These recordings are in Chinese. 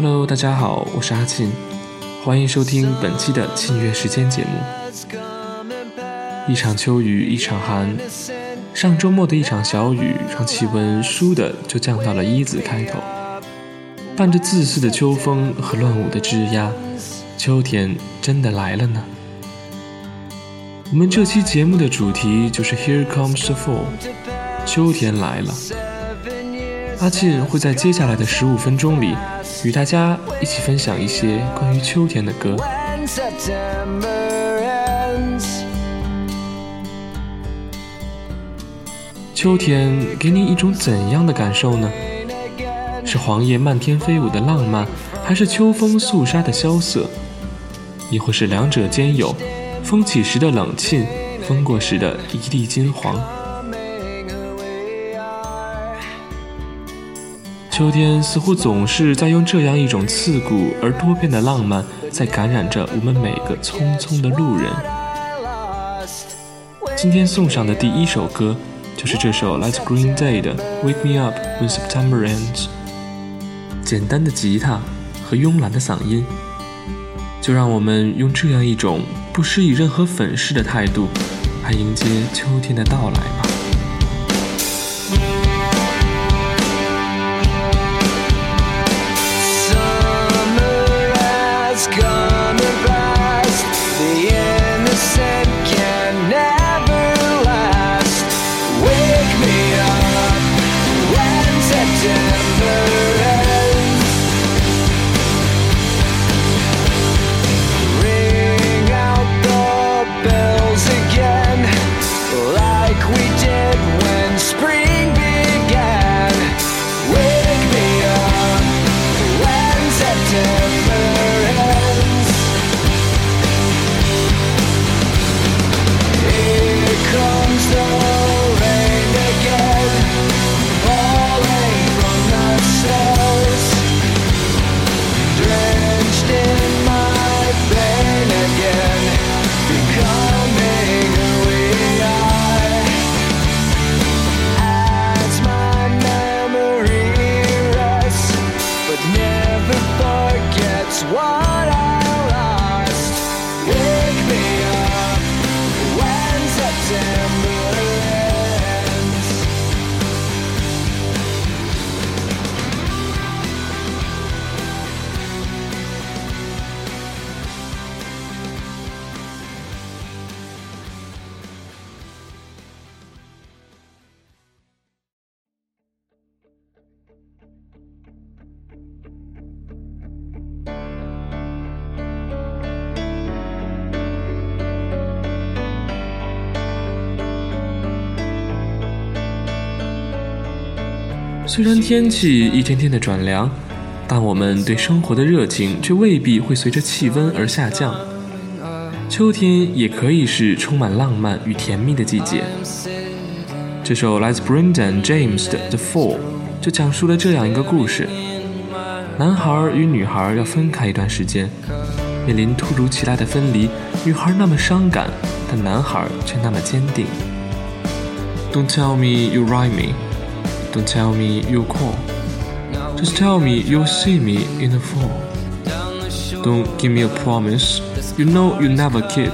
Hello，大家好，我是阿庆，欢迎收听本期的庆月时间节目。一场秋雨一场寒，上周末的一场小雨让气温倏地就降到了一字开头，伴着自私的秋风和乱舞的枝桠，秋天真的来了呢。我们这期节目的主题就是 Here Comes the Fall，秋天来了。阿庆会在接下来的十五分钟里，与大家一起分享一些关于秋天的歌。秋天给你一种怎样的感受呢？是黄叶漫天飞舞的浪漫，还是秋风肃杀的萧瑟？亦或是两者兼有，风起时的冷沁，风过时的一地金黄？秋天似乎总是在用这样一种刺骨而多变的浪漫，在感染着我们每个匆匆的路人。今天送上的第一首歌。就是这首来自 Green Day 的《Wake Me Up When September Ends》，简单的吉他和慵懒的嗓音，就让我们用这样一种不施以任何粉饰的态度，来迎接秋天的到来吧。para 虽然天气一天天的转凉，但我们对生活的热情却未必会随着气温而下降。秋天也可以是充满浪漫与甜蜜的季节。这首来自 Brendan James 的《The Fall》就讲述了这样一个故事：男孩与女孩要分开一段时间，面临突如其来的分离，女孩那么伤感，但男孩却那么坚定。Don't tell me you write me。Don't tell me you'll call. Just tell me you'll see me in the fall. Don't give me a promise you know you never keep.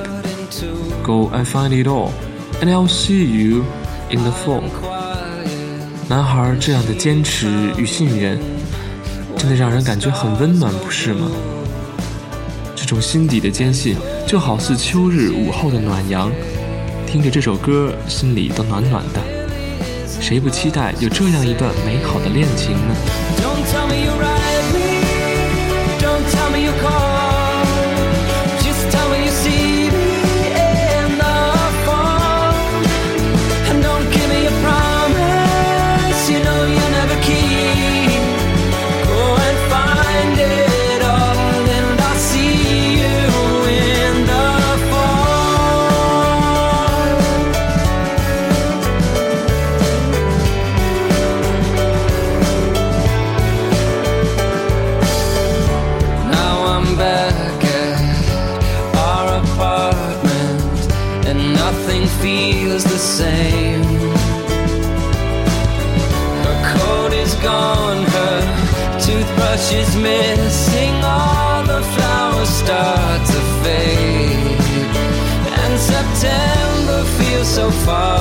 Go and find it all, and I'll see you in the fall. 男孩这样的坚持与信任，真的让人感觉很温暖，不是吗？这种心底的坚信，就好似秋日午后的暖阳，听着这首歌，心里都暖暖的。 谁不期待有这样一段美好的恋情呢？So far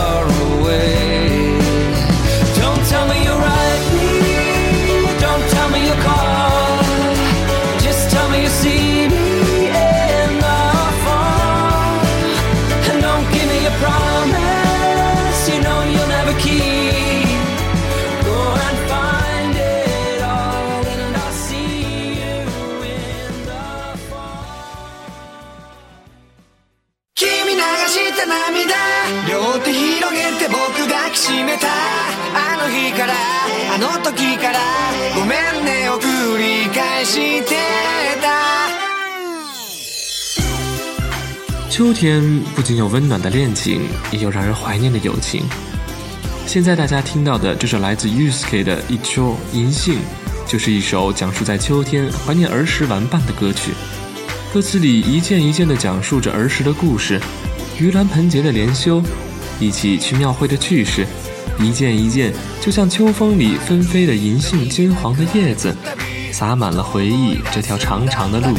あの時からごめんねを繰り返してた秋天不仅有温暖的恋情，也有让人怀念的友情。现在大家听到的这首来自 Yusuke 的《一秋银杏》，就是一首讲述在秋天怀念儿时玩伴的歌曲。歌词里一件一件地讲述着儿时的故事，盂兰盆节的连休，一起去庙会的趣事， 一件一件就像秋风里纷飞的银杏金黄的叶子，洒满了回忆这条长长的路。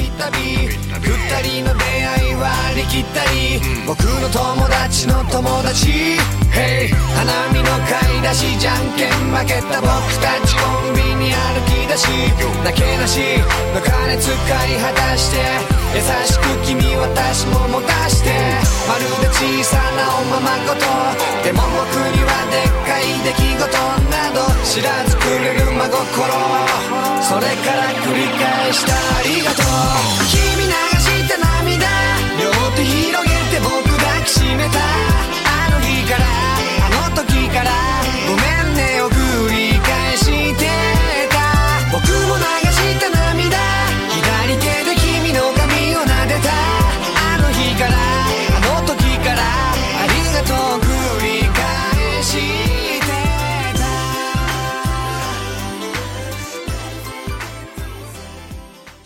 歩き出しなけなしの金使い果たして優しく君私も持たしてまるで小さなおままごとでも僕にはでっかい出来事など知らずくれる真心それから繰り返したありがとう。君流した涙両手広げて僕抱きしめた。あの日からあの時から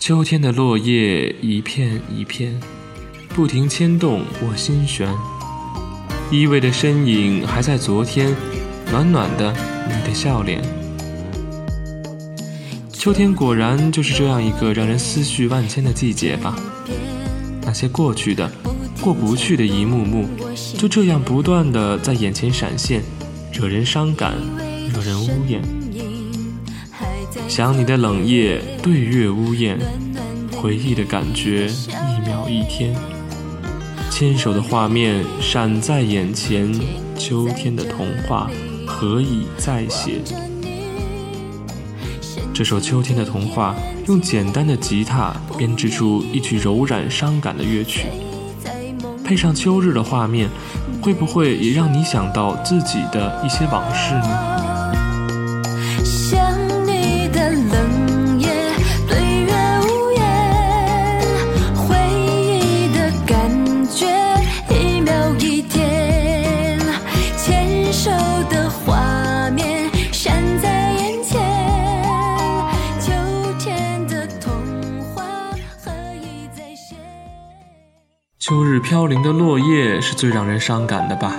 秋天的落叶一片一片，不停牵动我心弦。依偎的身影还在昨天，暖暖的你的笑脸。秋天果然就是这样一个让人思绪万千的季节吧。那些过去的、过不去的一幕幕，就这样不断的在眼前闪现，惹人伤感，惹人呜咽。想你的冷夜，对月呜咽，回忆的感觉一秒一天，牵手的画面闪在眼前，秋天的童话何以再写？这首秋天的童话用简单的吉他编织出一曲柔软伤感的乐曲，配上秋日的画面，会不会也让你想到自己的一些往事呢？飘零的落叶是最让人伤感的吧？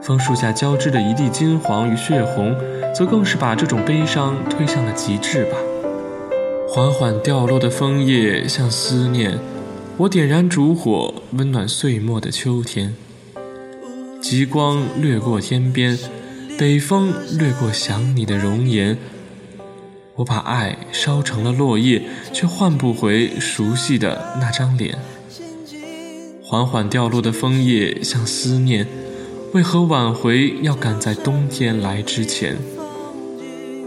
枫树下交织的一地金黄与血红，则更是把这种悲伤推向了极致吧。缓缓掉落的枫叶像思念，我点燃烛火，温暖岁末的秋天。极光掠过天边，北风掠过想你的容颜。我把爱烧成了落叶，却换不回熟悉的那张脸。缓缓掉落的枫叶像思念，为何挽回要赶在冬天来之前？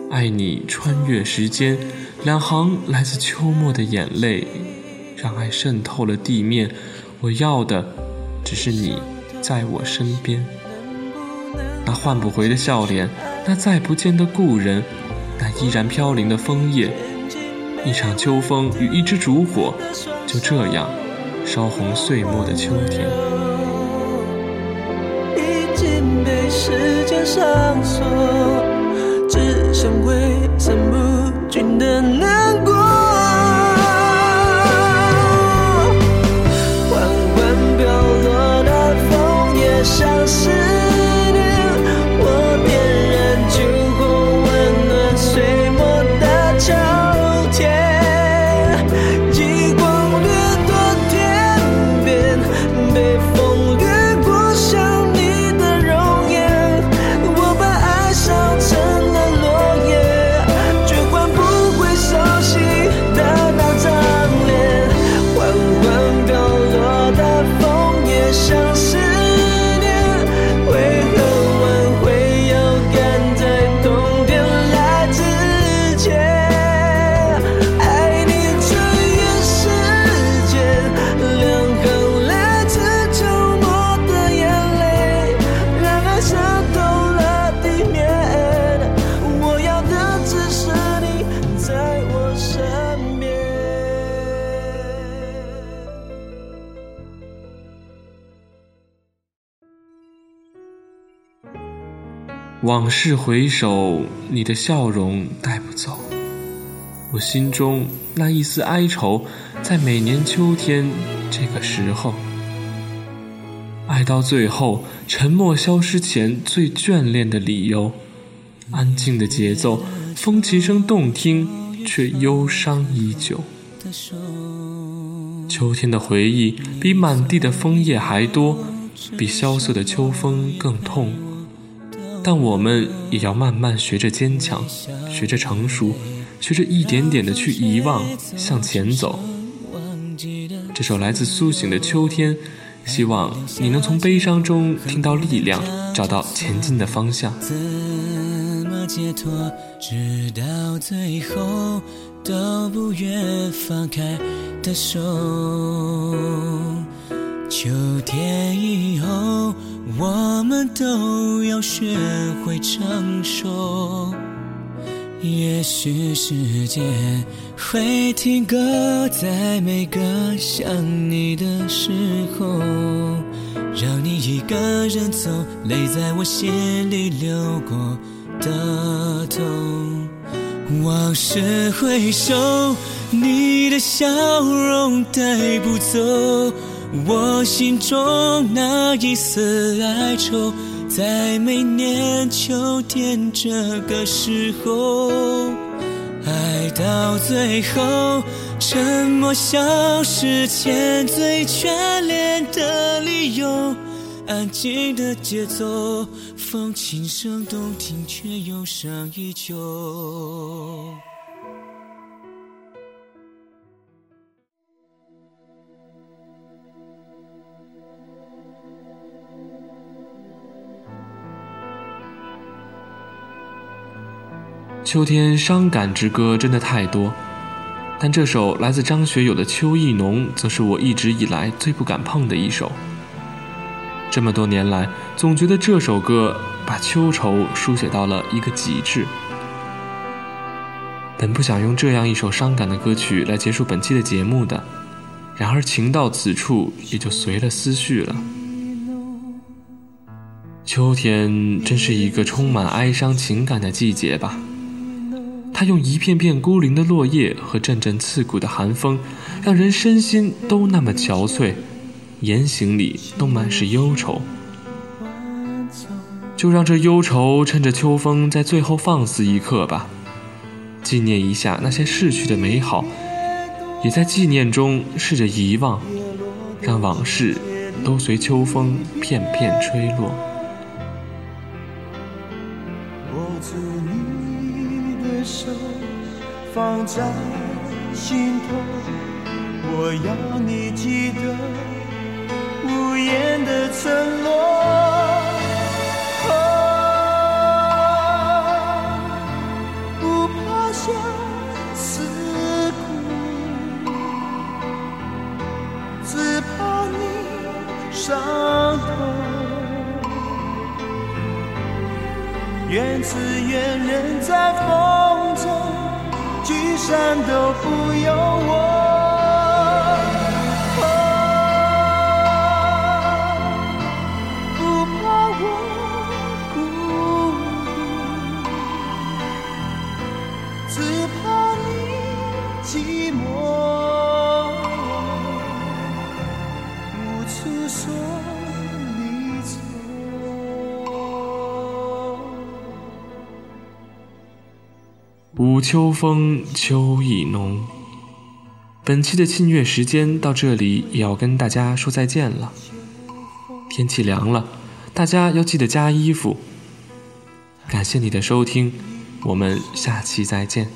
爱你穿越时间，两行来自秋末的眼泪，让爱渗透了地面。我要的只是你在我身边。那换不回的笑脸，那再不见的故人，那依然飘零的枫叶，一场秋风与一支烛火，就这样烧红岁末的秋天。已经被时间上锁，只剩挥散不尽的往事回首，你的笑容带不走。我心中那一丝哀愁，在每年秋天这个时候，爱到最后，沉默消失前最眷恋的理由。安静的节奏，风琴声动听，却忧伤依旧。秋天的回忆比满地的枫叶还多，比萧瑟的秋风更痛。但我们也要慢慢学着坚强，学着成熟，学着一点点的去遗忘，向前走。这首来自苏醒的秋天，希望你能从悲伤中听到力量，找到前进的方向。怎么解脱？直到最后都不愿放开的手。秋天以后，我们都要学会成熟。也许时间会停格在每个想你的时候，让你一个人走，泪在我心里流过的痛。往事回首，你的笑容带不走我心中那一丝哀愁。在每年秋天这个时候，爱到最后，沉默消失前最眷恋的理由。安静的节奏，风琴声动听，却忧伤依旧。秋天伤感之歌真的太多，但这首来自张学友的《秋意浓》则是我一直以来最不敢碰的一首。这么多年来，总觉得这首歌把秋愁书写到了一个极致。本不想用这样一首伤感的歌曲来结束本期的节目的，然而情到此处，也就随了思绪了。秋天真是一个充满哀伤情感的季节吧。它用一片片孤零的落叶和阵阵刺骨的寒风，让人身心都那么憔悴，言行里都满是忧愁。就让这忧愁趁着秋风在最后放肆一刻吧，纪念一下那些逝去的美好，也在纪念中试着遗忘，让往事都随秋风片片吹落。在心头。我要你记得无言的承诺。寂寞，无处说离愁。补秋风，秋意浓。本期的庆月时间到这里也要跟大家说再见了。天气凉了，大家要记得加衣服。感谢你的收听，我们下期再见。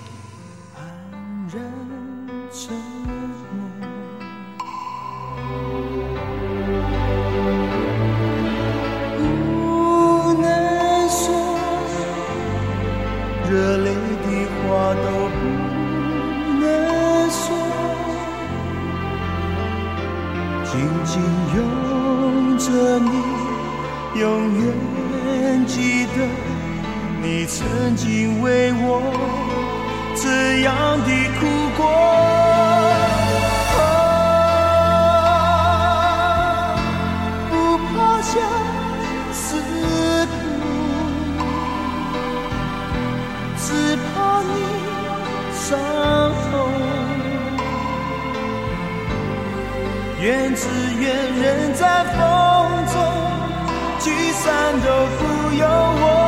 一样的苦果，不怕相思苦，只怕你伤痛。怨只怨人在风中，聚散都不由我。